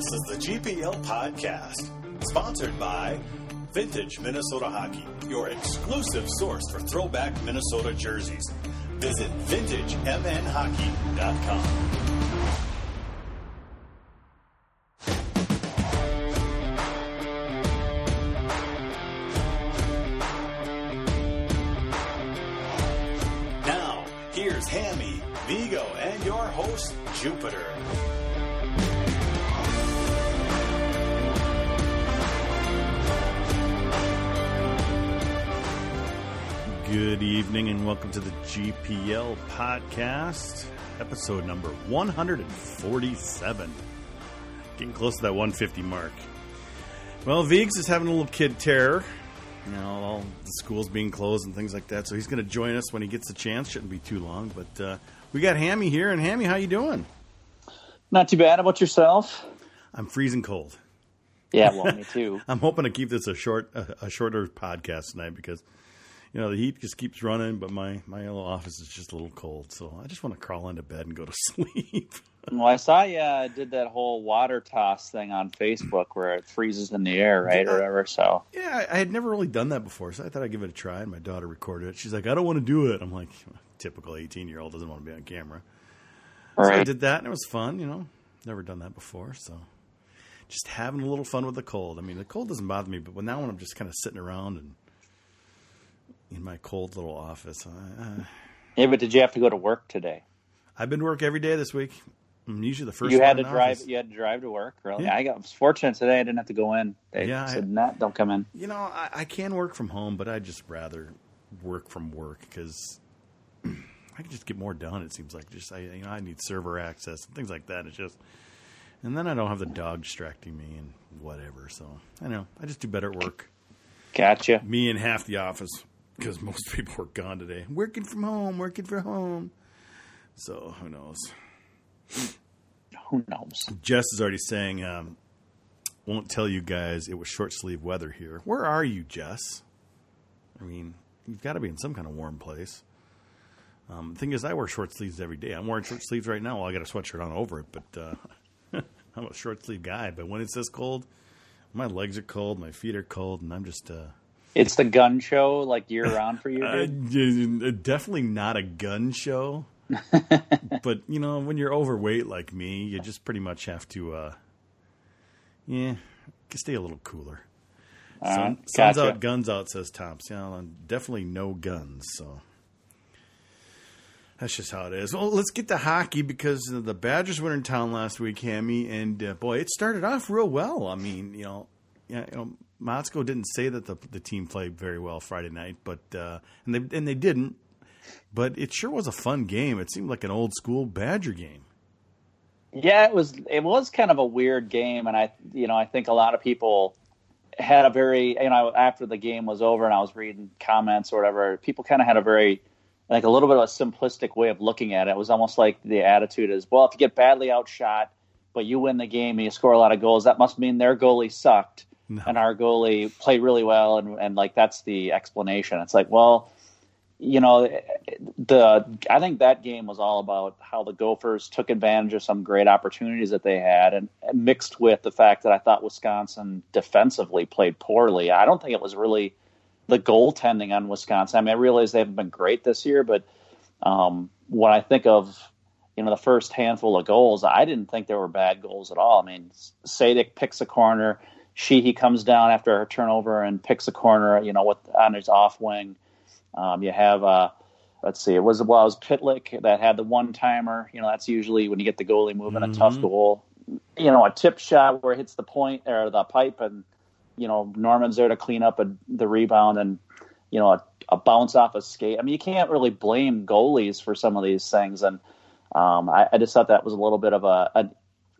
This is the GPL Podcast, sponsored by Vintage Minnesota Hockey, your exclusive source for throwback Minnesota jerseys. Visit vintagemnhockey.com. GPL podcast, episode number 147. Getting close to that 150 mark. Well, Viggs is having a little kid terror. You know, all the schools being closed and things like that. So he's going to join us when he gets the chance. Shouldn't be too long, but uh, we got Hammy here. And Hammy, how you doing? Not too bad. About yourself? I'm freezing cold. Yeah, well, me too. I'm hoping to keep this a short, a, a shorter podcast tonight because you know the heat just keeps running, but my my little office is just a little cold, so I just want to crawl into bed and go to sleep. well, I saw you uh, did that whole water toss thing on Facebook where it freezes in the air, right, or whatever. So yeah, I, I had never really done that before, so I thought I'd give it a try. And my daughter recorded it. She's like, "I don't want to do it." I'm like, typical 18 year old doesn't want to be on camera. So I did that, and it was fun. You know, never done that before, so just having a little fun with the cold. I mean, the cold doesn't bother me, but when now when I'm just kind of sitting around and in my cold little office, I, I, Yeah, but did you have to go to work today? I've been to work every day this week. I'm usually the first. you had to drive. office. You had to drive to work. Really? Yeah. I got was fortunate today. I didn't have to go in. They Yeah, I- said, "Nah, don't come in." You know, I, I can work from home, but I'd just rather work from work because I can just get more done. It seems like just I, you know, I need server access and things like that. It's just, and then I don't have the dog distracting me and whatever. So I know I just do better at work. Gotcha. Me and half the office because most people are gone today. Working from home, working from home. So who knows? Who knows? Jess is already saying, um, won't tell you guys it was short sleeve weather here. Where are you, Jess? I mean, you've got to be in some kind of warm place. Um, the thing is, I wear short sleeves every day. I'm wearing short sleeves right now. Well, I got a sweatshirt on over it, but uh, I'm a short sleeve guy. But when it's this cold, my legs are cold, my feet are cold, and I'm just uh, It's the gun show, like year round for you, uh, dude. definitely not a gun show. but you know, when you're overweight like me, you just pretty much have to, uh, yeah, stay a little cooler. All Sun, right, sun's out, guns out, says Tomps. Yeah, definitely no guns. So that's just how it is. Well, let's get to hockey because the Badgers were in town last week, Hammy, and uh, boy, it started off real well. I mean, you know, yeah, you know, Motzko didn't say that the the team played very well Friday night, but uh, and they and they didn't. But it sure was a fun game. It seemed like an old school Badger game. Yeah, it was. It was kind of a weird game, and I, you know, I think a lot of people had a very, you know, after the game was over and I was reading comments or whatever, people kind of had a very, like a little bit of a simplistic way of looking at it. It was almost like the attitude is, well, if you get badly outshot, but you win the game and you score a lot of goals, that must mean their goalie sucked No. and our goalie played really well, and and like that's the explanation. It's like, well, you know, the I think that game was all about how the Gophers took advantage of some great opportunities that they had, and, and mixed with the fact that I thought Wisconsin defensively played poorly. I don't think it was really the goaltending on Wisconsin. I mean, I realize they haven't been great this year, but um, when I think of you know the first handful of goals, I didn't think there were bad goals at all. I mean, Sadik picks a corner. Sheehy comes down after her turnover and picks a corner. You know, with on his off wing. Um, you have uh, let's see, it was well, it was Pitlick that had the one timer. You know, that's usually when you get the goalie moving a tough goal. You know, a tip shot where it hits the point or the pipe, and you know Norman's there to clean up a, the rebound, and you know a, a bounce off a skate. I mean, you can't really blame goalies for some of these things, and um, I, I just thought that was a little bit of a, a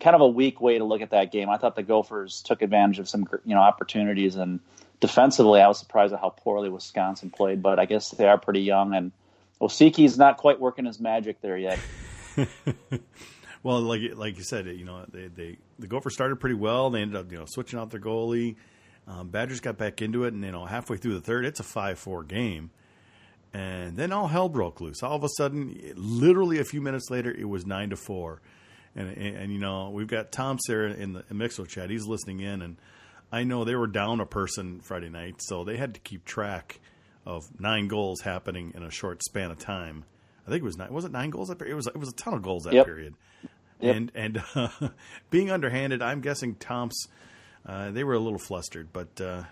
kind of a weak way to look at that game. I thought the Gophers took advantage of some you know opportunities, and defensively, I was surprised at how poorly Wisconsin played. But I guess they are pretty young, and Osiecki's not quite working his magic there yet. Well, like like you said, you know, they, they the Gophers started pretty well. They ended up you know switching out their goalie. Um, Badgers got back into it, and you know halfway through the third, it's a five four game, and then all hell broke loose. All of a sudden, literally a few minutes later, it was nine to four, and, and, and you know we've got Tom Sarah in the in Mixer chat. He's listening in, and I know they were down a person Friday night, so they had to keep track of nine goals happening in a short span of time. I think it was nine. Was it nine goals that period? It was. It was a ton of goals that Yep. period. Yep. And and uh, being underhanded, I'm guessing Tom's. Uh, they were a little flustered, but uh,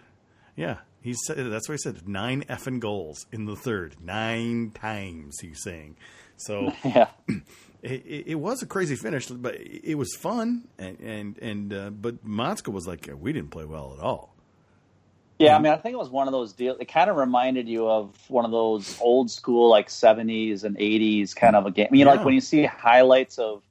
yeah, he said that's what he said. Nine effing goals in the third, nine times. He's saying. So Yeah. it, it, was a crazy finish, but it was fun. And and, and uh, but Motzko was like, we didn't play well at all. Yeah, I mean, I think it was one of those deals. It kind of reminded you of one of those old school, like '70s and '80s kind of a game. You know, Yeah. like when you see highlights of,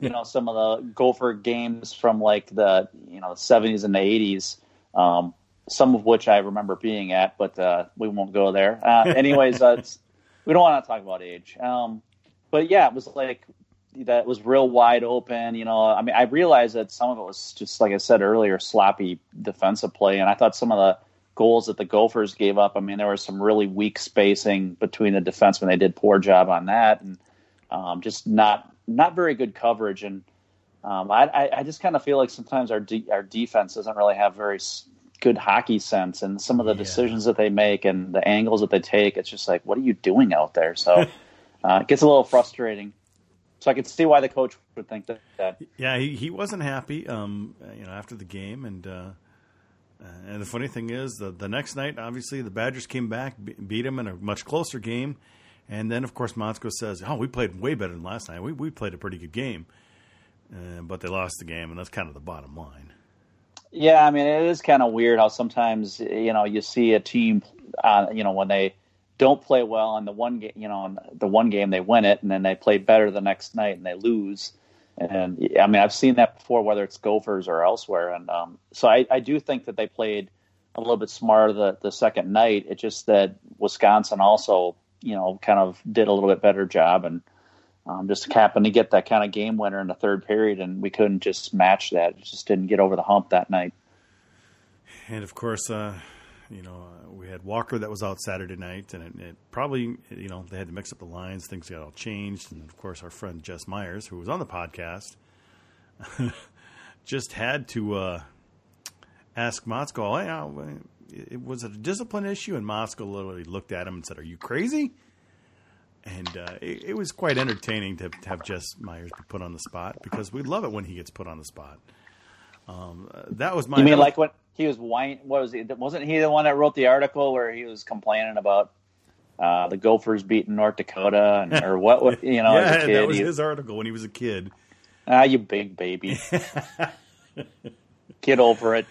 you know, some of the Gopher games from like the you know '70s and the '80s. Um, some of which I remember being at, but uh, we won't go there. Uh, anyways, uh, it's, we don't want to talk about age. Um, but yeah, it was like that was real wide open. You know, I mean, I realized that some of it was just like I said earlier, sloppy defensive play, and I thought some of the goals that the Gophers gave up. I mean, there was some really weak spacing between the defensemen. They did poor job on that, and um, just not not very good coverage. And um, I, I, just kind of feel like sometimes our de- our defense doesn't really have very s- good hockey sense, and some of the Yeah. decisions that they make and the angles that they take, it's just like, what are you doing out there? So uh, it gets a little frustrating. So I could see why the coach would think that. that. Yeah, he, he wasn't happy, um, you know, after the game, and uh, and the funny thing is, the the next night, obviously, the Badgers came back, beat him in a much closer game, and then of course Motzko says, "Oh, we played way better than last night. We we played a pretty good game, uh, but they lost the game, and that's kind of the bottom line." Yeah, I mean, it is kind of weird how sometimes you know you see a team, uh, you know, when they don't play well in the one game, you know, in the one game they win it, and then they play better the next night and they lose. And I mean, I've seen that before, whether it's Gophers or elsewhere. And um, so I, I do think that they played a little bit smarter the, the second night. It's just that Wisconsin also, you know, kind of did a little bit better job and um, just happened to get that kind of game winner in the third period, and we couldn't just match that. It just didn't get over the hump that night. And of course, uh, you know, uh, we had Walker that was out Saturday night, and it, it probably, you know, they had to mix up the lines. Things got all changed, and of course, our friend Jess Myers, who was on the podcast, just had to uh, ask Motzko, hey, uh, it, was it a discipline issue? And Motzko literally looked at him and said, "Are you crazy?" And uh, it, it was quite entertaining to, to have Jess Myers be put on the spot because we love it when he gets put on the spot. Um, that was my. You mean like when he was whine? What was he? Wasn't he the one that wrote the article where he was complaining about uh, the Gophers beating North Dakota and, or what? what you know, as a yeah, kid, that was he- his article when he was a kid. ah, you big baby, get over it.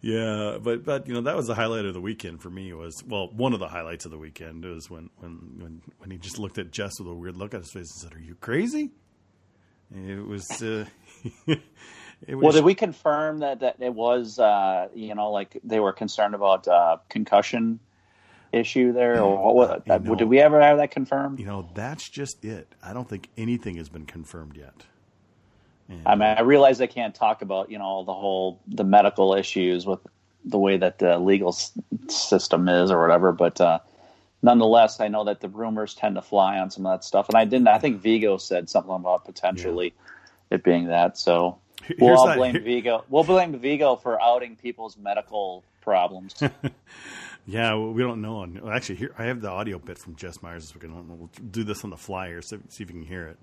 Yeah, but but you know that was the highlight of the weekend for me. Was well, one of the highlights of the weekend was when when when, when he just looked at Jess with a weird look on his face and said, "Are you crazy?" And it was. Uh, was Well, did we confirm that that it was uh, you know like they were concerned about uh, concussion issue there, or what? Uh, know- did we ever have that confirmed? you know that's just it. I don't think anything has been confirmed yet. And, I mean, I realize I can't talk about you know the whole the medical issues with the way that the legal s- system is or whatever, but uh, nonetheless, I know that the rumors tend to fly on some of that stuff, and I didn't. I think Vigo said something about potentially it being that. So Here's we'll all that- blame Vigo. We'll blame Vigo for outing people's medical problems. Yeah, well, we don't know. Actually, here I have the audio bit from Jess Myers this weekend. We'll do this on the flyer, so see if you can hear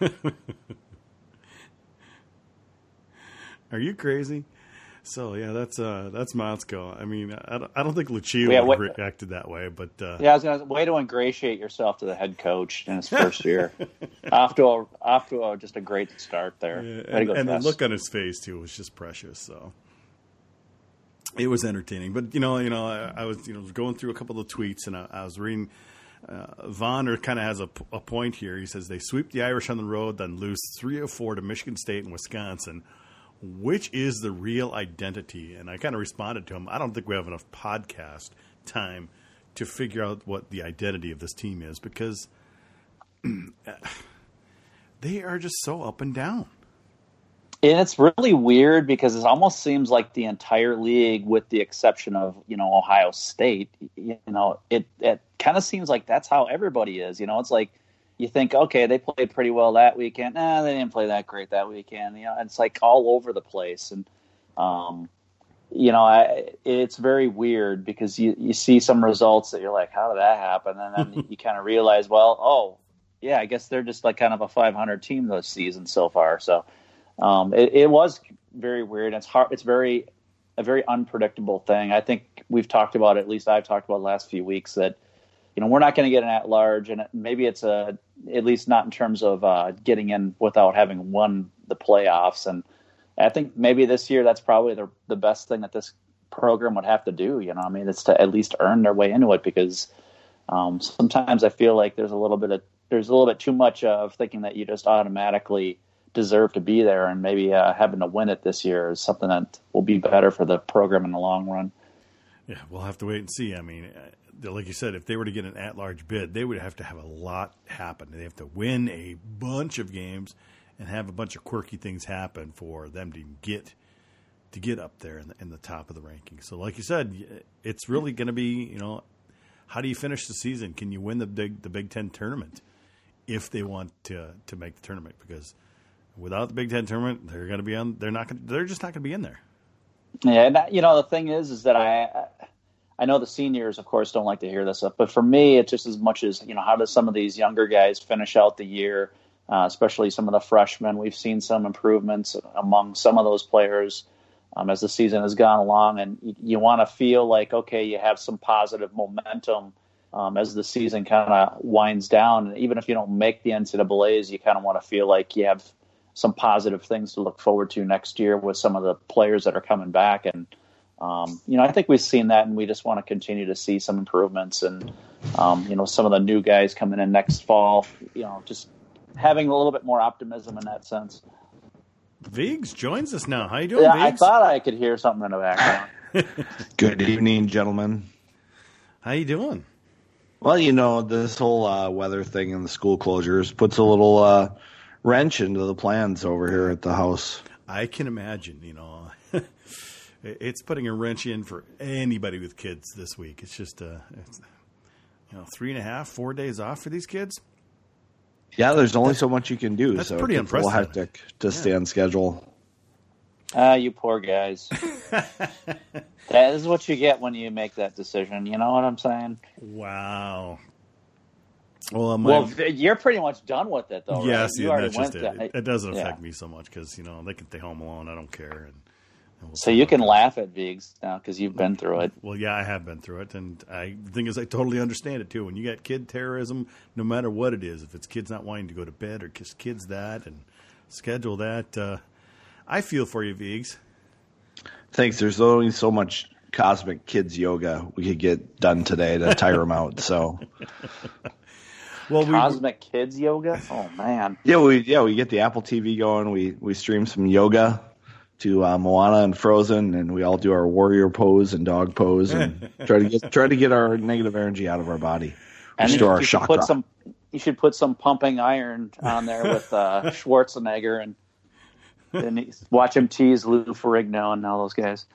it. Are you crazy? So yeah, that's uh that's Motzko. I mean, I don't, I don't think Lucia Yeah, would what- have reacted that way, but uh, Yeah, I was gonna way to ingratiate yourself to the head coach in his first year. off to a, off to a, just a great start there. Yeah, and, and the look on his face too was just precious. So it was entertaining. But you know, you know, I, I was you know going through a couple of tweets and I, I was reading. Uh, Vonner kind of has a, p- a point here. He says they sweep the Irish on the road, then lose three or four to Michigan State and Wisconsin. Which is the real identity? And I kind of responded to him. I don't think we have enough podcast time to figure out what the identity of this team is because they are just so up and down. and it's really weird because it almost seems like the entire league, with the exception of you know Ohio State, you know, it it kind of seems like that's how everybody is. You know, it's like you think, okay, they played pretty well that weekend. Nah, they didn't play that great that weekend. You know, it's like all over the place, and um, you know, I, it's very weird because you you see some results that you're like, how did that happen? And then you kind of realize, well, oh, yeah, I guess they're just like kind of a 500 team this season so far. So um, it, it was very weird. It's hard. It's very a very unpredictable thing. I think we've talked about at least I've talked about the last few weeks that you know we're not going to get an at large, and maybe it's a at least not in terms of uh, getting in without having won the playoffs. And I think maybe this year that's probably the the best thing that this program would have to do. You know, I mean, it's to at least earn their way into it because um, sometimes I feel like there's a little bit of there's a little bit too much of thinking that you just automatically deserve to be there, and maybe uh, having to win it this year is something that will be better for the program in the long run. Yeah, we'll have to wait and see. I mean, uh, like you said, if they were to get an at-large bid, they would have to have a lot happen. They have to win a bunch of games and have a bunch of quirky things happen for them to get to get up there in the, in the top of the rankings. So, like you said, it's really going to be you know how do you finish the season? Can you win the big the Big Ten tournament if they want to to make the tournament? Because without the Big Ten tournament, they're going to be on. They're not. Gonna, they're just not going to be in there. Yeah, and you know the thing is, is that I. I know the seniors, of course, don't like to hear this, stuff, but for me, it's just as much as you know. How does some of these younger guys finish out the year? Uh, especially some of the freshmen. We've seen some improvements among some of those players um, as the season has gone along, and you, you want to feel like okay, you have some positive momentum um, as the season kind of winds down. And even if you don't make the NCAA's, you kind of want to feel like you have some positive things to look forward to next year with some of the players that are coming back. And um, you know, I think we've seen that, and we just want to continue to see some improvements. And um, you know, some of the new guys coming in next fall. You know, just having a little bit more optimism in that sense. Viggs joins us now. How you doing, yeah, Viggs? I thought I could hear something in the background. Good evening, gentlemen. How you doing? Well, you know, this whole uh, weather thing and the school closures puts a little uh, wrench into the plans over here at the house. I can imagine, you know. It's putting a wrench in for anybody with kids this week. It's just, uh, it's, you know, three and a half, four days off for these kids. Yeah, there's only so much you can do. That's so pretty it's a little unprecedented. hectic to stay on schedule. Ah, you poor guys. that is what you get when you make that decision. You know what I'm saying? Wow. Well, um, Well, you're pretty much done with it, though. yes, right? You yeah, already that's just it. went to- it. It doesn't yeah. affect me so much because you know they can stay home alone. I don't care. And, and we'll So you can it laugh at Viggs now because you've been through it. Well, yeah, I have been through it, and I the thing is, I totally understand it too. When you got kid terrorism, no matter what it is, if it's kids not wanting to go to bed or kids kids that and schedule that, uh, I feel for you, Viggs. Thanks. There's only so much cosmic kids yoga we could get done today to tire them out. So Well, we Cosmic Kids Yoga? Oh, man. yeah, we yeah we get the Apple TV going. We we stream some yoga to uh, Moana and Frozen, and we all do our warrior pose and dog pose, and try to get try to get our negative energy out of our body, And restore you, our you should chakra. put some. You should put some pumping iron on there with uh, Schwarzenegger and then watch him tease Lou Ferrigno and all those guys.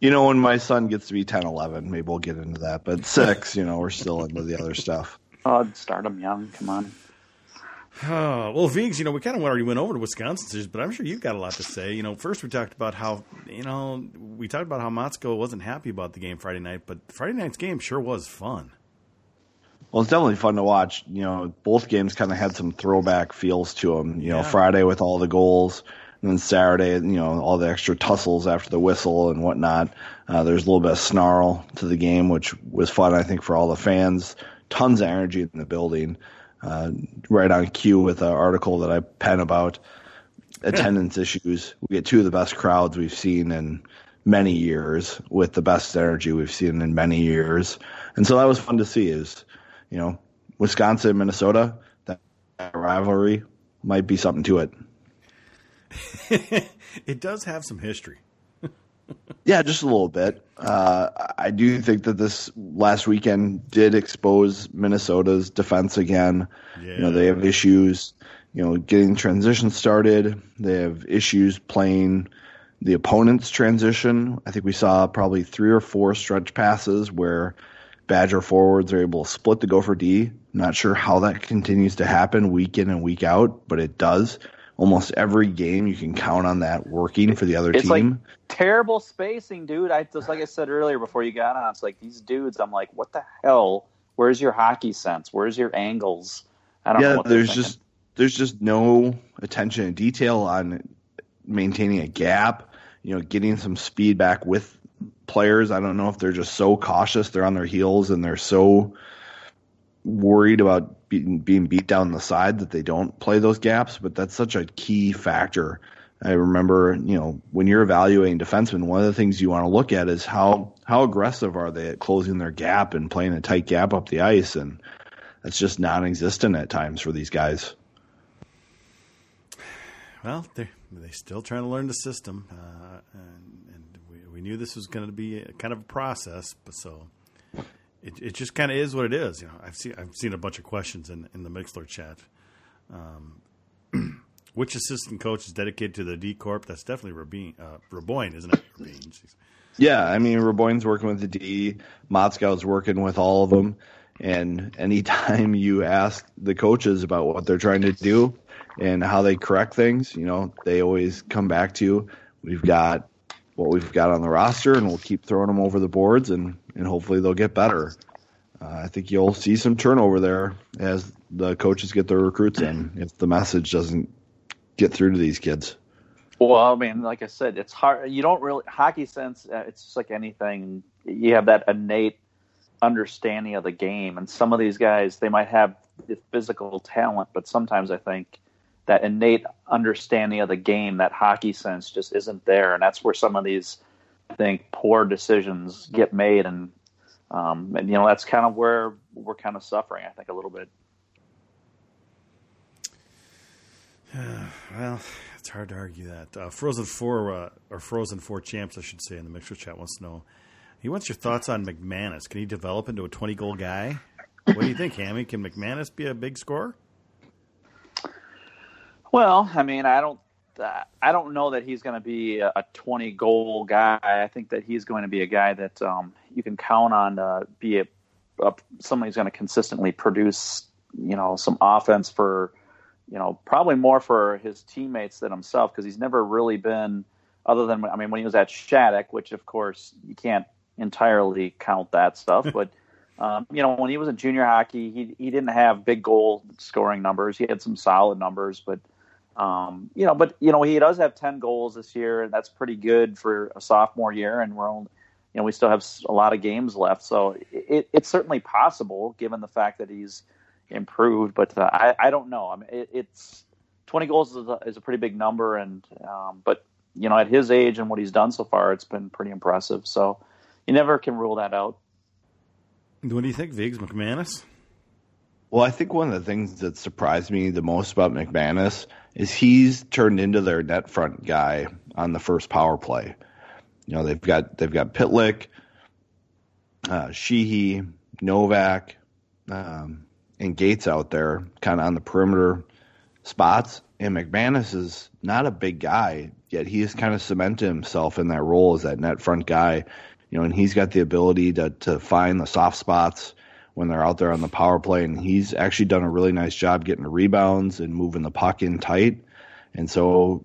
You know, when my son gets to be 10, 11, maybe we'll get into that. But six, you know, we're still into the other stuff. Oh, start him young. Come on. Well, Viggs, you know, we kind of already went over to Wisconsin but I'm sure you've got a lot to say. You know, first we talked about how, you know, we talked about how Motzko wasn't happy about the game Friday night, but Friday night's game sure was fun. Well, it's definitely fun to watch. You know, both games kind of had some throwback feels to them. You know, Yeah. Friday with all the goals, and then Saturday, you know, all the extra tussles after the whistle and whatnot. Uh, there's a little bit of snarl to the game, which was fun, I think, for all the fans. Tons of energy in the building. Uh, right on cue with an article that I pen about attendance issues. We get two of the best crowds we've seen in many years with the best energy we've seen in many years. And so that was fun to see is, you know, Wisconsin, Minnesota, that rivalry might be something to it. it does have some history. Yeah, just a little bit. Uh, I do think that this last weekend did expose Minnesota's defense again. You know, they have issues. you know, getting transition started. They have issues playing the opponent's transition. I think we saw probably three or four stretch passes where Badger forwards are able to split the Gopher D. Not sure how that continues to happen week in and week out, but it does. Almost every game you can count on that working for the other it's team. Like terrible spacing, dude. I just like I said earlier before you got on, it's like these dudes. I'm like, what the hell? Where's your hockey sense? Where's your angles? I don't yeah, know. there's just there's just no attention to detail on maintaining a gap. You know, getting some speed back with players. I don't know if they're just so cautious, they're on their heels, and they're so worried about being, being beat down the side that they don't play those gaps. But that's such a key factor. I remember, you know, when you're evaluating defensemen, one of the things you want to look at is how how aggressive are they at closing their gap and playing a tight gap up the ice, and that's just non-existent at times for these guys. Well, they they still trying to learn the system, uh, and, and we, we knew this was going to be a, kind of a process, but so it, it just kind of is what it is. You know, I've seen I've seen a bunch of questions in in the Mixer chat. Um, which assistant coach is dedicated to the D corps? That's definitely Rabin, uh, Raboin, isn't it? Yeah, I mean Raboin's working with the D. Motzko's working with all of them. And anytime you ask the coaches about what they're trying to do and how they correct things, you know, they always come back to you. we've got what we've got on the roster, and we'll keep throwing them over the boards, and and hopefully they'll get better. Uh, I think you'll see some turnover there as the coaches get their recruits in if the message doesn't get through to these kids. Well, I mean, like I said, it's hard. You don't really hockey sense. Uh, it's just like anything. You have that innate understanding of the game, and some of these guys they might have the physical talent, but sometimes I think that innate understanding of the game, that hockey sense, just isn't there, and that's where some of these, think, poor decisions get made, and um, and you know that's kind of where we're kind of suffering. I think a little bit. well, it's hard to argue that. Uh, Frozen Four uh, or Frozen Four champs, I should say, in the mixer chat wants to know. He wants your thoughts on McManus. Can he develop into a twenty goal guy? What do you think, Hammy? Can McManus be a big scorer? Well, I mean, I don't. I don't know that he's going to be a, 20 goal guy. I think that he's going to be a guy that um, you can count on to be a, a somebody who's going to consistently produce, you know, some offense for you know, probably more for his teammates than himself because he's never really been, other than I mean, when he was at Shattuck, which of course you can't entirely count that stuff, but um, you know, when he was in junior hockey, he he didn't have big goal scoring numbers. He had some solid numbers, but um, you know, but you know, he does have ten goals this year, and that's pretty good for a sophomore year. And we're only, you know, we still have a lot of games left, so it, it's certainly possible given the fact that he's improved. But uh, I, I don't know. I mean, it, it's 20 goals is a, is a pretty big number, and um, but you know, at his age and what he's done so far, it's been pretty impressive. So you never can rule that out. What do you think, Viggs McManus? Well, I think one of the things that surprised me the most about McManus is he's turned into their net front guy on the first power play. You know, they've got they've got Pitlick, uh, Sheehy, Novak, um, and Gates out there, kind of on the perimeter spots. And McManus is not a big guy, yet he has kind of cemented himself in that role as that net front guy. You know, and he's got the ability to to find the soft spots when they're out there on the power play, and he's actually done a really nice job getting the rebounds and moving the puck in tight. And so,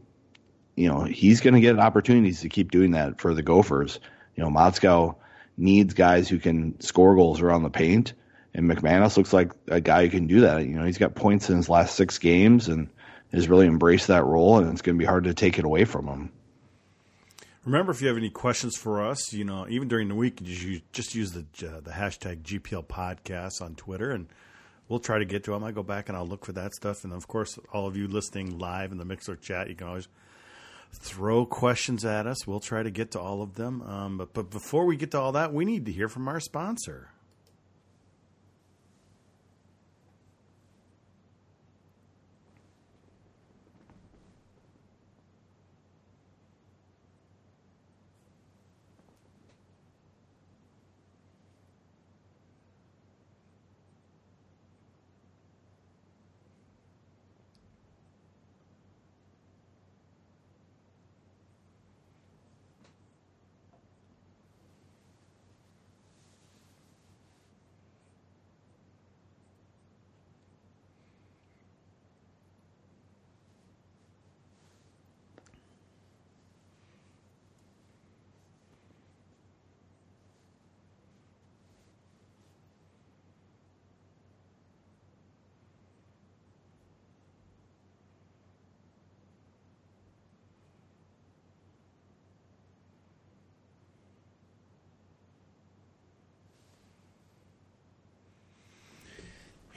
you know, he's going to get opportunities to keep doing that for the Gophers. You know, Motzko needs guys who can score goals around the paint and McManus looks like a guy who can do that. You know, he's got points in his last six games and has really embraced that role, and it's going to be hard to take it away from him. Remember, if you have any questions for us, you know, even during the week, you just use the uh, the hashtag GPL podcast on Twitter, and we'll try to get to them. I go back and I'll look for that stuff, and of course, all of you listening live in the Mixer chat, you can always throw questions at us. We'll try to get to all of them. Um, but, but before we get to all that, we need to hear from our sponsor.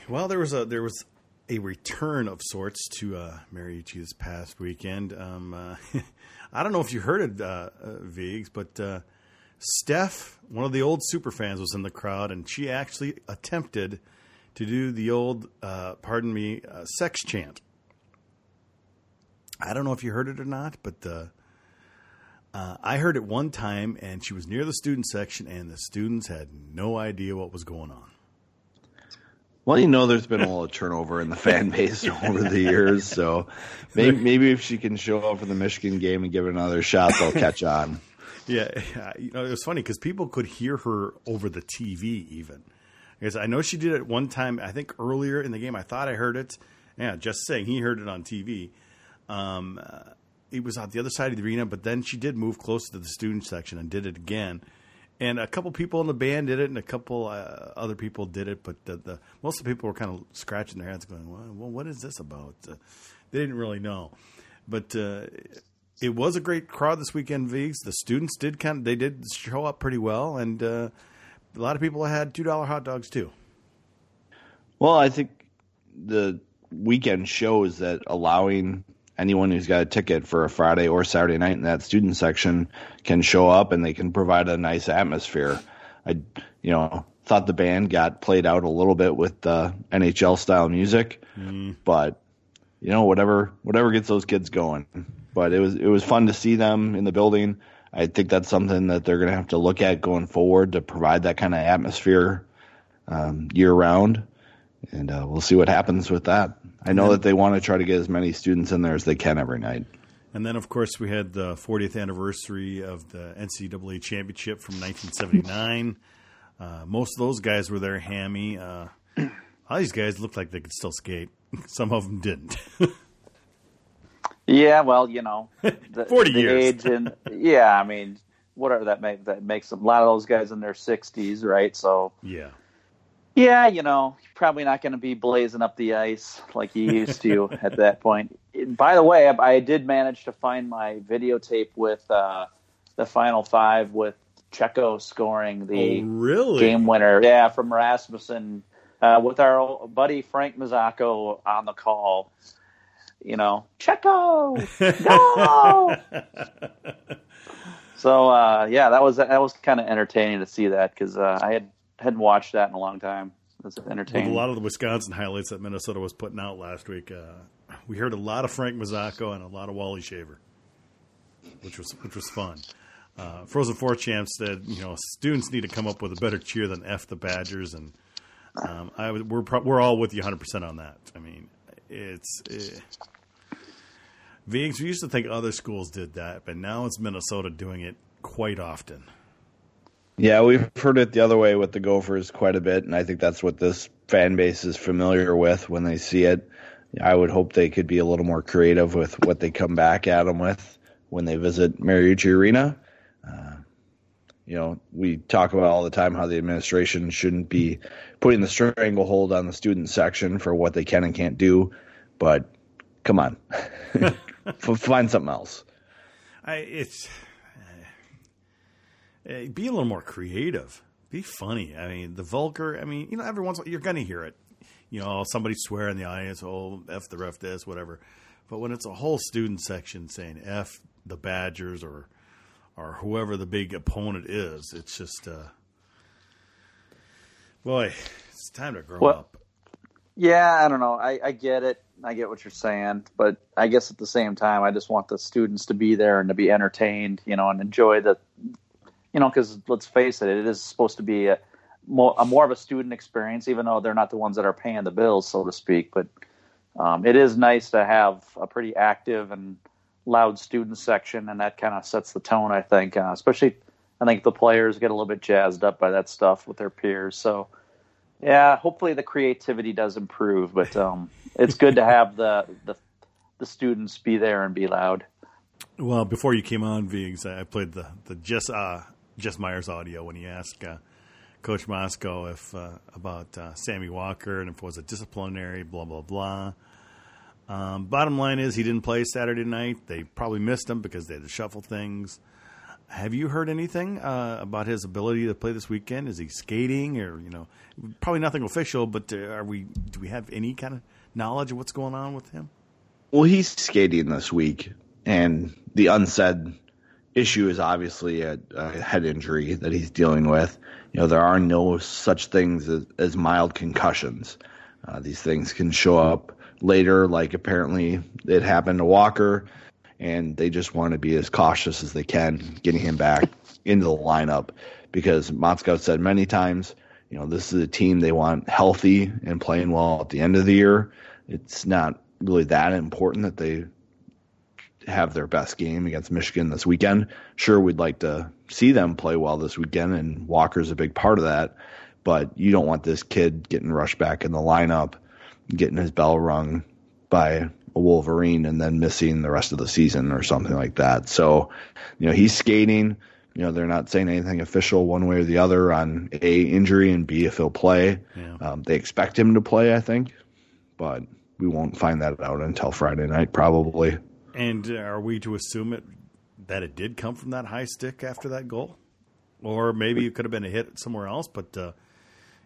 Well, there was a there was a return of sorts to uh, this past weekend. Um, uh, I don't know if you heard it, uh, uh, Viggs, but uh, Steph, one of the old super fans, was in the crowd, and she actually attempted to do the old, uh, pardon me, uh, sex chant. I don't know if you heard it or not, but I heard it one time, and she was near the student section, and the students had no idea what was going on. Well, you know, there's been a little turnover in the fan base over the years, so maybe, maybe if she can show up for the Michigan game and give it another shot, they'll catch on. Yeah, you know, it was funny because people could hear her over the TV even. Because I know she did it one time. I think earlier in the game, I thought I heard it. Yeah, just saying, he heard it on TV. Um, uh, it was on the other side of the arena, but then she did move closer to the student section and did it again. And a couple people in the band did it, and a couple uh, other people did it. But the, the, most of the people were kind of scratching their heads, going, "Well, what is this about?" Uh, they didn't really know. But uh, it was a great crowd this weekend. Viggs. The students did kind of they did show up pretty well, and uh, a lot of people had two dollar hot dogs too. Well, I think the weekend shows that allowing anyone who's got a ticket for a Friday or Saturday night in that student section can show up and they can provide a nice atmosphere. I, you know, thought the band got played out a little bit with the NHL style music, mm. but you know, whatever, whatever gets those kids going. But it was, it was fun to see them in the building. I think that's something that they're going to have to look at going forward to provide that kind of atmosphere um, year round, and uh, we'll see what happens with that. I know that they want to try to get as many students in there as they can every night. And then, of course, we had the 40th anniversary of the NCAA championship from 1979. uh, most of those guys were there hammy. Uh, all these guys looked like they could still skate. Some of them didn't. yeah, well, you know, the, 40 the years. age and yeah, I mean, whatever that make that makes. A lot of those guys in their 60s, right? So yeah, yeah, you know, probably not going to be blazing up the ice like he used to at that point. By the way, I, did manage to find my videotape with uh, the final five with Checco scoring the oh, really? game winner. Yeah, from Rasmussen uh, with our buddy Frank Mazzocco on the call. You know, Checco, no. so uh, yeah, that was that was kind of entertaining to see that because uh, I had hadn't watched that in a long time. That's entertaining. With a lot of the Wisconsin highlights that Minnesota was putting out last week, uh, we heard a lot of Frank Mazzocco and a lot of Wally Shaver, which was which was fun. Uh, Frozen Four champs said, you know, students need to come up with a better cheer than "F the Badgers," and um, I, we're pro- we're all with you 100 percent on that. I mean, it's. It, eh. we used to think other schools did that, but now it's Minnesota doing it quite often. Yeah, we've heard it the other way with the Gophers quite a bit, and I think that's what this fan base is familiar with when they see it. I would hope they could be a little more creative with what they come back at them with when they visit Mariucci Arena. Uh, you know, we talk about all the time how the administration shouldn't be putting the stranglehold on the student section for what they can and can't do, but come on, find something else. I it's be a little more creative. Be funny. I mean, the vulgar. I mean, you know, every once you're going to hear it. You know, somebody swear in the audience, "Oh, f the ref this, whatever." But when it's a whole student section saying "f the Badgers" or or whoever the big opponent is, it's just, uh, boy, it's time to grow well, up. Yeah, I don't know. I, I get it. I get what you're saying, but I guess at the same time, I just want the students to be there and to be entertained, you know, and enjoy the you know, because let's face it, it is supposed to be a more, a more of a student experience, even though they're not the ones that are paying the bills, so to speak. But um, it is nice to have a pretty active and loud student section, and that kind of sets the tone, I think. Uh, especially, I think the players get a little bit jazzed up by that stuff with their peers. So, yeah, hopefully the creativity does improve, but um, it's good to have the, the the students be there and be loud. Well, before you came on, Viggs, I played the the just uh, Jess Myers audio when he asked uh, Coach Motzko if uh, about uh, Sammy Walker and if it was a disciplinary, blah blah blah. Um, bottom line is he didn't play Saturday night. They probably missed him because they had to shuffle things. have you heard anything uh, about his ability to play this weekend? Is he skating, or you know, probably nothing official, but uh, are we? Do we have any kind of knowledge of what's going on with him? Well, he's skating this week, and the unsaid issue is obviously a, a head injury that he's dealing with. You know, there are no such things as, as mild concussions. Uh, these things can show up later, like apparently it happened to Walker, and they just want to be as cautious as they can getting him back into the lineup because Motzko said many times, you know, this is a team they want healthy and playing well at the end of the year. It's not really that important that they have their best game against Michigan this weekend. Sure, we'd like to see them play well this weekend, and Walker's a big part of that. But you don't want this kid getting rushed back in the lineup, getting his bell rung by a Wolverine, and then missing the rest of the season or something like that. So, you know, he's skating. You know, they're not saying anything official one way or the other on A, injury, and B, if he'll play. Yeah. Um, they expect him to play, I think, but we won't find that out until Friday night, probably. And uh, are we to assume it that it did come from that high stick after that goal, or maybe it could have been a hit somewhere else? But uh,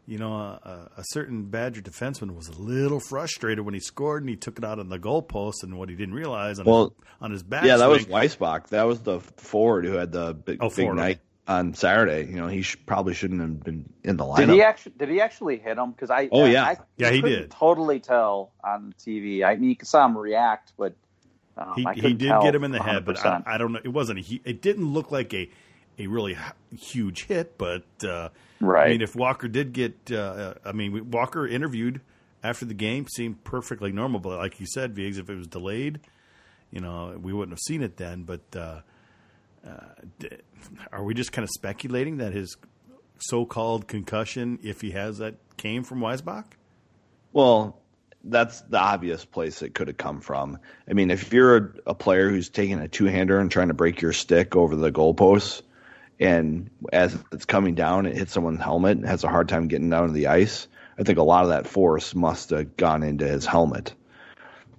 you know, a, a certain Badger defenseman was a little frustrated when he scored and he took it out on the goalpost, and what he didn't realize on Well, his, on his back. Yeah, that was Weissbach. That was the forward who had the big, Oh, big forward, night on Saturday. You know, he sh- probably shouldn't have been in the lineup. Did he actually? Did he actually hit him? Because I Oh, yeah. I, Yeah, he did. Totally tell on TV. I mean, you saw him react, but um, he, he did get him in the head, but I, I don't know. It wasn't. A, it didn't look like a a really huge hit, but uh, Right. I mean, if Walker did get, uh, I mean, Walker interviewed after the game seemed perfectly normal, but like you said, Viggs, if it was delayed, you know, we wouldn't have seen it then. But uh, uh, d- are we just kind of speculating that his so-called concussion, if he has that, came from Weissbach? Well, that's the obvious place it could have come from. I mean, if you're a, a player who's taking a two hander and trying to break your stick over the goalposts, and as it's coming down, it hits someone's helmet and has a hard time getting down to the ice, I think a lot of that force must have gone into his helmet.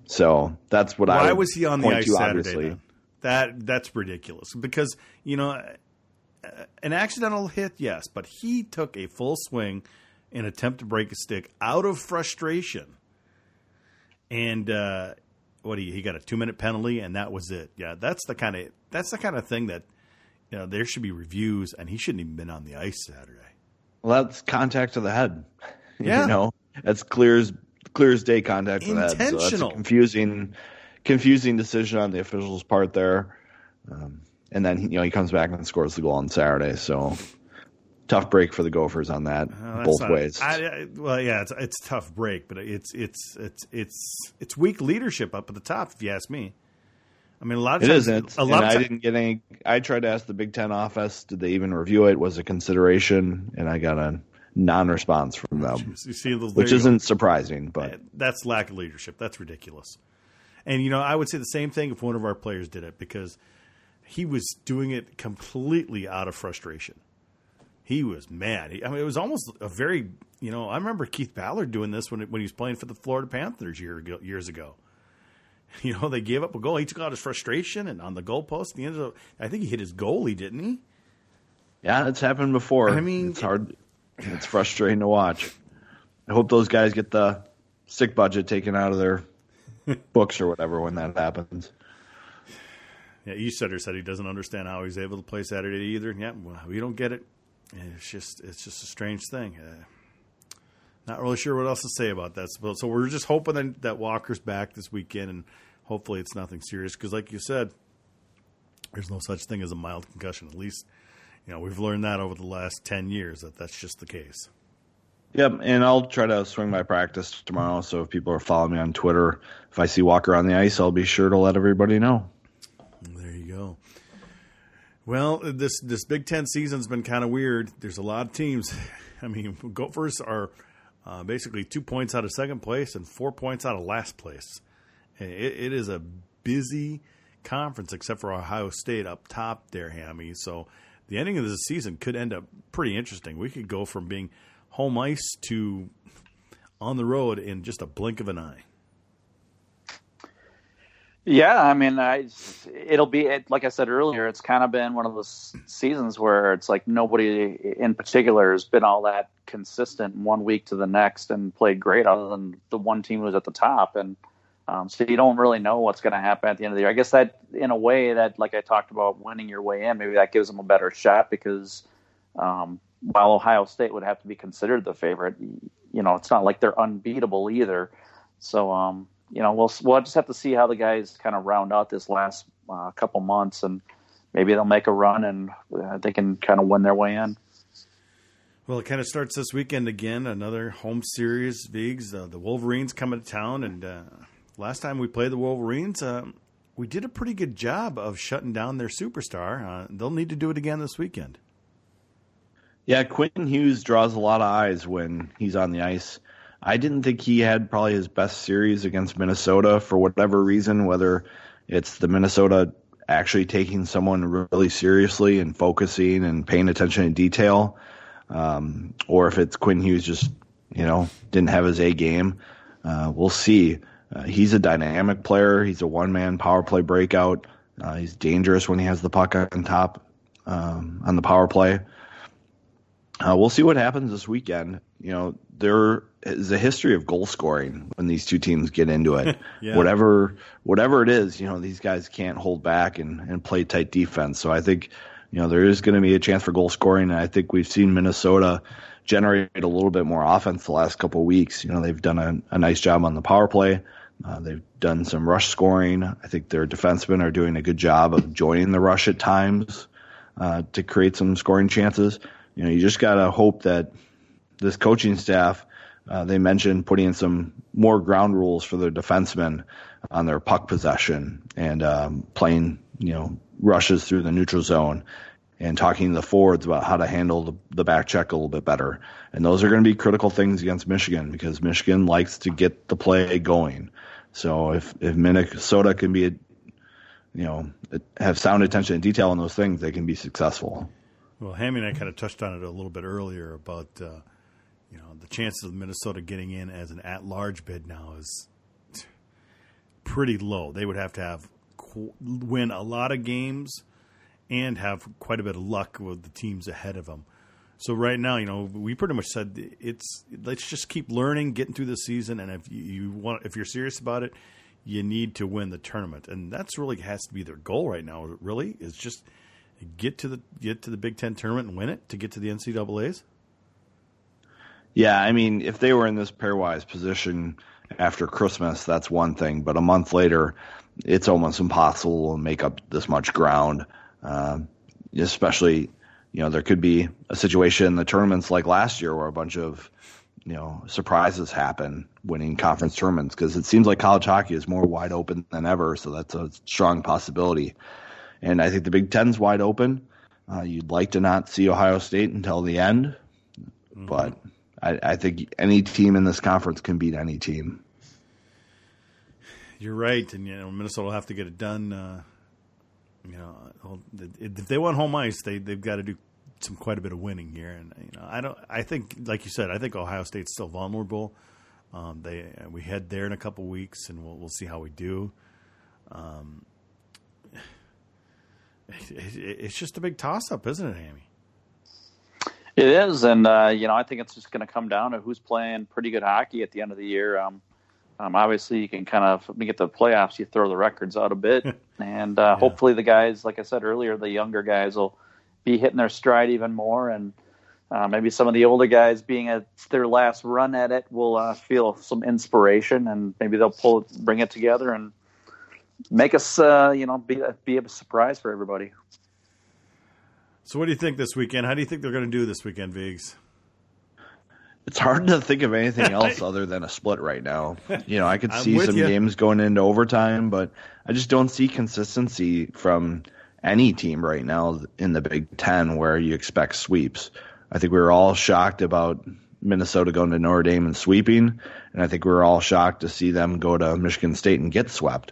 So that's what I. Why was he on the ice to, Saturday? obviously. Then? That that's ridiculous because you know an accidental hit, yes, but he took a full swing in attempt to break a stick out of frustration, and uh, what he he got a two minute penalty, and that was it. Yeah, that's the kind of that's the kind of thing that you know there should be reviews, and he shouldn't even been on the ice Saturday. Well, that's contact to the head. Yeah. You know, that's clear as clear as day contact to the head. So that's a confusing, confusing decision on the official's part there. Um, and then you know he comes back and scores the goal on Saturday. So tough break for the Gophers on that Uh, both not- ways. I, I, well, yeah, it's it's a tough break, but it's it's it's it's it's weak leadership up at the top, if you ask me. I mean, a lot of it times, isn't. a And lot of I didn't get any. I tried to ask the Big Ten office, did they even review it? Was a consideration, and I got a non-response from them, You see, which there you go. isn't surprising. But that's lack of leadership. That's ridiculous. And you know, I would say the same thing if one of our players did it because he was doing it completely out of frustration. He was mad. He, I mean, it was almost a very you know. I remember Keith Ballard doing this when when he was playing for the Florida Panthers year ago, years ago. You know, they gave up a goal. He took out his frustration and on the goalpost. He ended up, I think he hit his goalie, didn't he? Yeah, it's happened before. I mean- it's hard. It's frustrating to watch. I hope those guys get the sick budget taken out of their books or whatever when that happens. Yeah, Eastetter said he doesn't understand how he's able to play Saturday either. Yeah, well, we don't get it. It's just it's just a strange thing. Uh, not really sure what else to say about that. So, we're just hoping that, that Walker's back this weekend, and hopefully it's nothing serious. Because, like you said, there's no such thing as a mild concussion. At least, you know, we've learned that over the last ten years that that's just the case. Yep, and I'll try to swing my practice tomorrow. So if people are following me on Twitter, if I see Walker on the ice, I'll be sure to let everybody know. There you go. Well, this this Big Ten season's been kind of weird. There's a lot of teams. I mean, Gophers are uh, basically two points out of second place and four points out of last place. It, it is a busy conference, except for Ohio State up top there, Hammy. So the ending of the season could end up pretty interesting. We could go from being home ice to on the road in just a blink of an eye. Yeah, I mean, I, it'll be it, like I said earlier. It's kind of been one of those seasons where it's like nobody in particular has been all that consistent one week to the next and played great, other than the one team was at the top, and um, so you don't really know what's going to happen at the end of the year. I guess that, in a way, that like I talked about winning your way in, maybe that gives them a better shot because um, while Ohio State would have to be considered the favorite, you know, it's not like they're unbeatable either. So. um you know, we'll we'll just have to see how the guys kind of round out this last uh, couple months, and maybe they'll make a run and uh, they can kind of win their way in. Well, it kind of starts this weekend again. Another home series. Viggs, uh, the Wolverines coming to town, and uh, last time we played the Wolverines, uh, we did a pretty good job of shutting down their superstar. Uh, they'll need to do it again this weekend. Yeah, Quinn Hughes draws a lot of eyes when he's on the ice. I didn't think he had probably his best series against Minnesota for whatever reason, whether it's the Minnesota actually taking someone really seriously and focusing and paying attention to detail, um, or if it's Quinn Hughes just, you know, didn't have his A game. Uh, we'll see. Uh, he's a dynamic player. He's a one man power play breakout. Uh, he's dangerous when he has the puck on top um, on the power play. Uh, we'll see what happens this weekend. You know, there is a history of goal scoring when these two teams get into it. yeah. Whatever whatever it is, you know, these guys can't hold back and, and play tight defense. So I think, you know, there is going to be a chance for goal scoring. And I think we've seen Minnesota generate a little bit more offense the last couple of weeks. You know, they've done a, a nice job on the power play. Uh, they've done some rush scoring. I think their defensemen are doing a good job of joining the rush at times uh, to create some scoring chances you know, you just got to hope that this coaching staff, uh, they mentioned putting in some more ground rules for their defensemen on their puck possession and um, playing, you know, rushes through the neutral zone and talking to the forwards about how to handle the, the back check a little bit better. And those are going to be critical things against Michigan because Michigan likes to get the play going. So if, if Minnesota can be, a, you know, have sound attention and detail on those things, they can be successful. Well, Hammy and I kind of touched on it a little bit earlier about uh, you know the chances of Minnesota getting in as an at-large bid now is pretty low. They would have to have win a lot of games and have quite a bit of luck with the teams ahead of them. So right now, you know, we pretty much said it's let's just keep learning, getting through the season, and if you want, if you're serious about it, you need to win the tournament, and that's really has to be their goal right now. Really, is just get to the get to the Big Ten tournament and win it to get to the NCAA's? Yeah, I mean, if they were in this pairwise position after Christmas, that's one thing. But a month later, it's almost impossible to make up this much ground. Uh, especially, you know, there could be a situation in the tournaments like last year where a bunch of you know surprises happen winning conference tournaments because it seems like college hockey is more wide open than ever. So that's a strong possibility. And I think the Big Ten's wide open. Uh, you'd like to not see Ohio State until the end, mm-hmm. but I, I, think any team in this conference can beat any team. You're right, and you know Minnesota will have to get it done. Uh, you know, if they want home ice, they they've got to do some quite a bit of winning here. And you know, I don't. I think, like you said, I think Ohio State's still vulnerable. Um, they we head there in a couple weeks, and we'll we'll see how we do. Um, it's just a big toss up, isn't it, Hammy? It is, and uh, you know, I think it's just going to come down to who's playing pretty good hockey at the end of the year. Um, um, obviously, you can kind of when you get the playoffs, you throw the records out a bit, and uh, yeah. hopefully, the guys, like I said earlier, the younger guys will be hitting their stride even more, and uh, maybe some of the older guys, being at their last run at it, will uh, feel some inspiration, and maybe they'll pull, bring it together, and make us, uh, you know, be be a surprise for everybody. So, what do you think this weekend? How do you think they're going to do this weekend, Viggs? It's hard to think of anything else other than a split right now. You know, I could see some you. games going into overtime, but I just don't see consistency from any team right now in the Big Ten where you expect sweeps. I think we were all shocked about Minnesota going to Notre Dame and sweeping, and I think we were all shocked to see them go to Michigan State and get swept.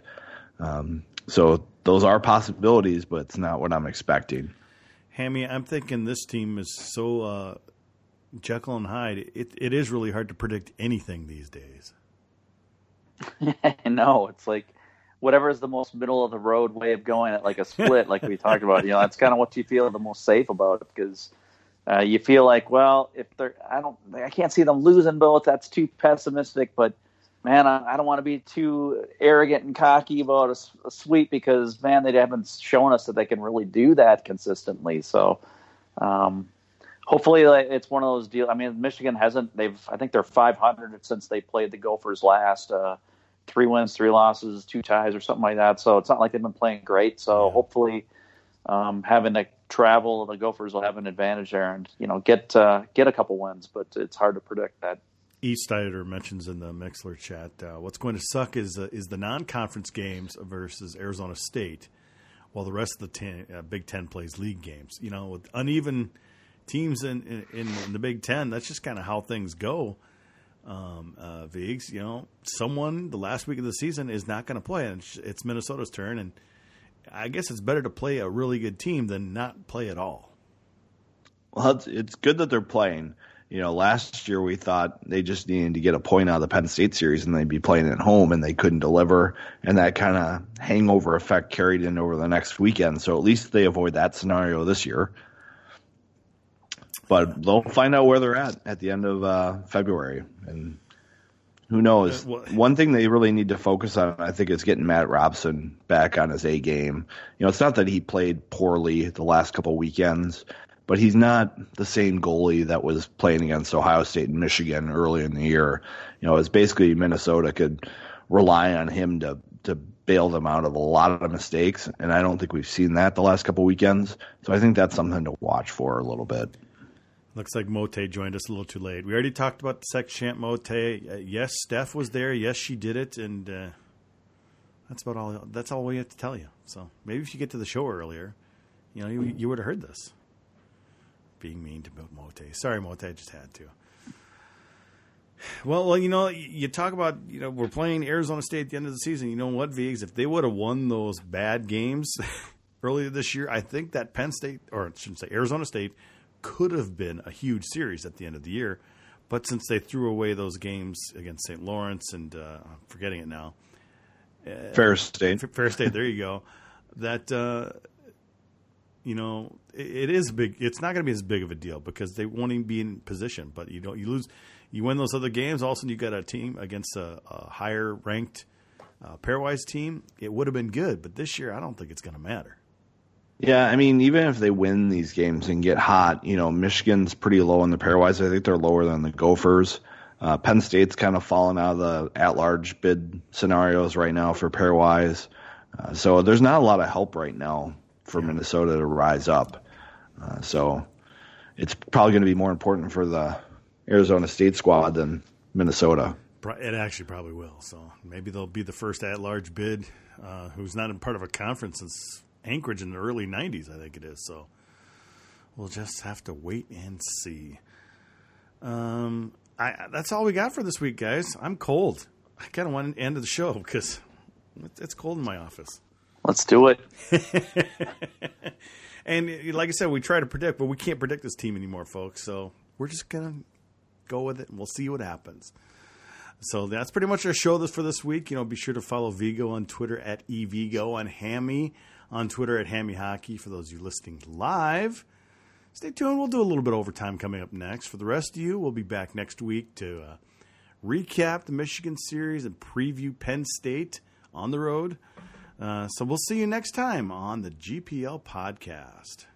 Um, so those are possibilities, but it's not what I'm expecting. Hammy, I'm thinking this team is so uh, Jekyll and Hyde. It it is really hard to predict anything these days. no, it's like whatever is the most middle of the road way of going at like a split, like we talked about. You know, that's kind of what you feel the most safe about because uh, you feel like, well, if they're, I don't, I can't see them losing both. That's too pessimistic. But man, I, I don't want to be too arrogant and cocky about a, a, sweep because man, they haven't shown us that they can really do that consistently. So. Um, hopefully it's one of those deals. I mean, Michigan hasn't. They've. I think they're 500 since they played the Gophers last. Uh, three wins, three losses, two ties, or something like that. So it's not like they've been playing great. So yeah. hopefully, um, having to travel, the Gophers will have an advantage there, and you know get uh, get a couple wins. But it's hard to predict that. East Steiner mentions in the Mixler chat, uh, what's going to suck is uh, is the non-conference games versus Arizona State, while the rest of the ten, uh, Big Ten plays league games. You know, with uneven teams in, in, in the Big Ten, that's just kind of how things go um, uh, Viggs, you know, someone the last week of the season is not going to play, and it's Minnesota's turn. And I guess it's better to play a really good team than not play at all. Well, it's, it's good that they're playing. You know, last year we thought they just needed to get a point out of the Penn State series and they'd be playing at home and they couldn't deliver. And that kind of hangover effect carried in over the next weekend. So at least they avoid that scenario this year. But they'll find out where they're at at the end of uh, February, and who knows? One thing they really need to focus on, I think, is getting Mat Robson back on his A game. You know, it's not that he played poorly the last couple weekends, but he's not the same goalie that was playing against Ohio State and Michigan early in the year. You know, it's basically Minnesota could rely on him to to bail them out of a lot of mistakes, and I don't think we've seen that the last couple weekends. So I think that's something to watch for a little bit. Looks like Mote joined us a little too late. We already talked about the sex chant Mote. Uh, yes, Steph was there. Yes, she did it, and uh, that's about all. That's all we have to tell you. So maybe if you get to the show earlier, you know, you, you would have heard this. Being mean to Mote. Sorry, Mote. I just had to. Well, well, you know, you talk about you know we're playing Arizona State at the end of the season. You know what, Viggs? If they would have won those bad games earlier this year, I think that Penn State or I shouldn't say Arizona State could have been a huge series at the end of the year. But since they threw away those games against St. Lawrence and uh, I'm forgetting it now, uh, Fair State, Fair State, there you go. That uh, you know, it, it is big. It's not going to be as big of a deal because they won't even be in position. But you don't, you lose, you win those other games. All of a sudden, you got a team against a, a higher ranked uh, pairwise team. It would have been good, but this year, I don't think it's going to matter. Yeah, I mean, even if they win these games and get hot, you know, Michigan's pretty low in the pairwise. I think they're lower than the Gophers. Uh, Penn State's kind of fallen out of the at-large bid scenarios right now for pairwise. Uh, so there's not a lot of help right now for Minnesota to rise up. Uh, so it's probably going to be more important for the Arizona State squad than Minnesota. It actually probably will. So maybe they'll be the first at-large bid uh, who's not in part of a conference since Anchorage in the early 90s, I think it is. So we'll just have to wait and see. Um, I, that's all we got for this week, guys. I'm cold. I kind of want to end the show because it's cold in my office. Let's do it. and like I said, we try to predict, but we can't predict this team anymore, folks. So we're just gonna go with it, and we'll see what happens. So that's pretty much our show this for this week. You know, be sure to follow Vigo on Twitter at evigo on Hammy on Twitter at Hammy Hockey for those of you listening live. Stay tuned. We'll do a little bit of overtime coming up next. For the rest of you, we'll be back next week to uh, recap the Michigan series and preview Penn State on the road. Uh, so we'll see you next time on the GPL podcast.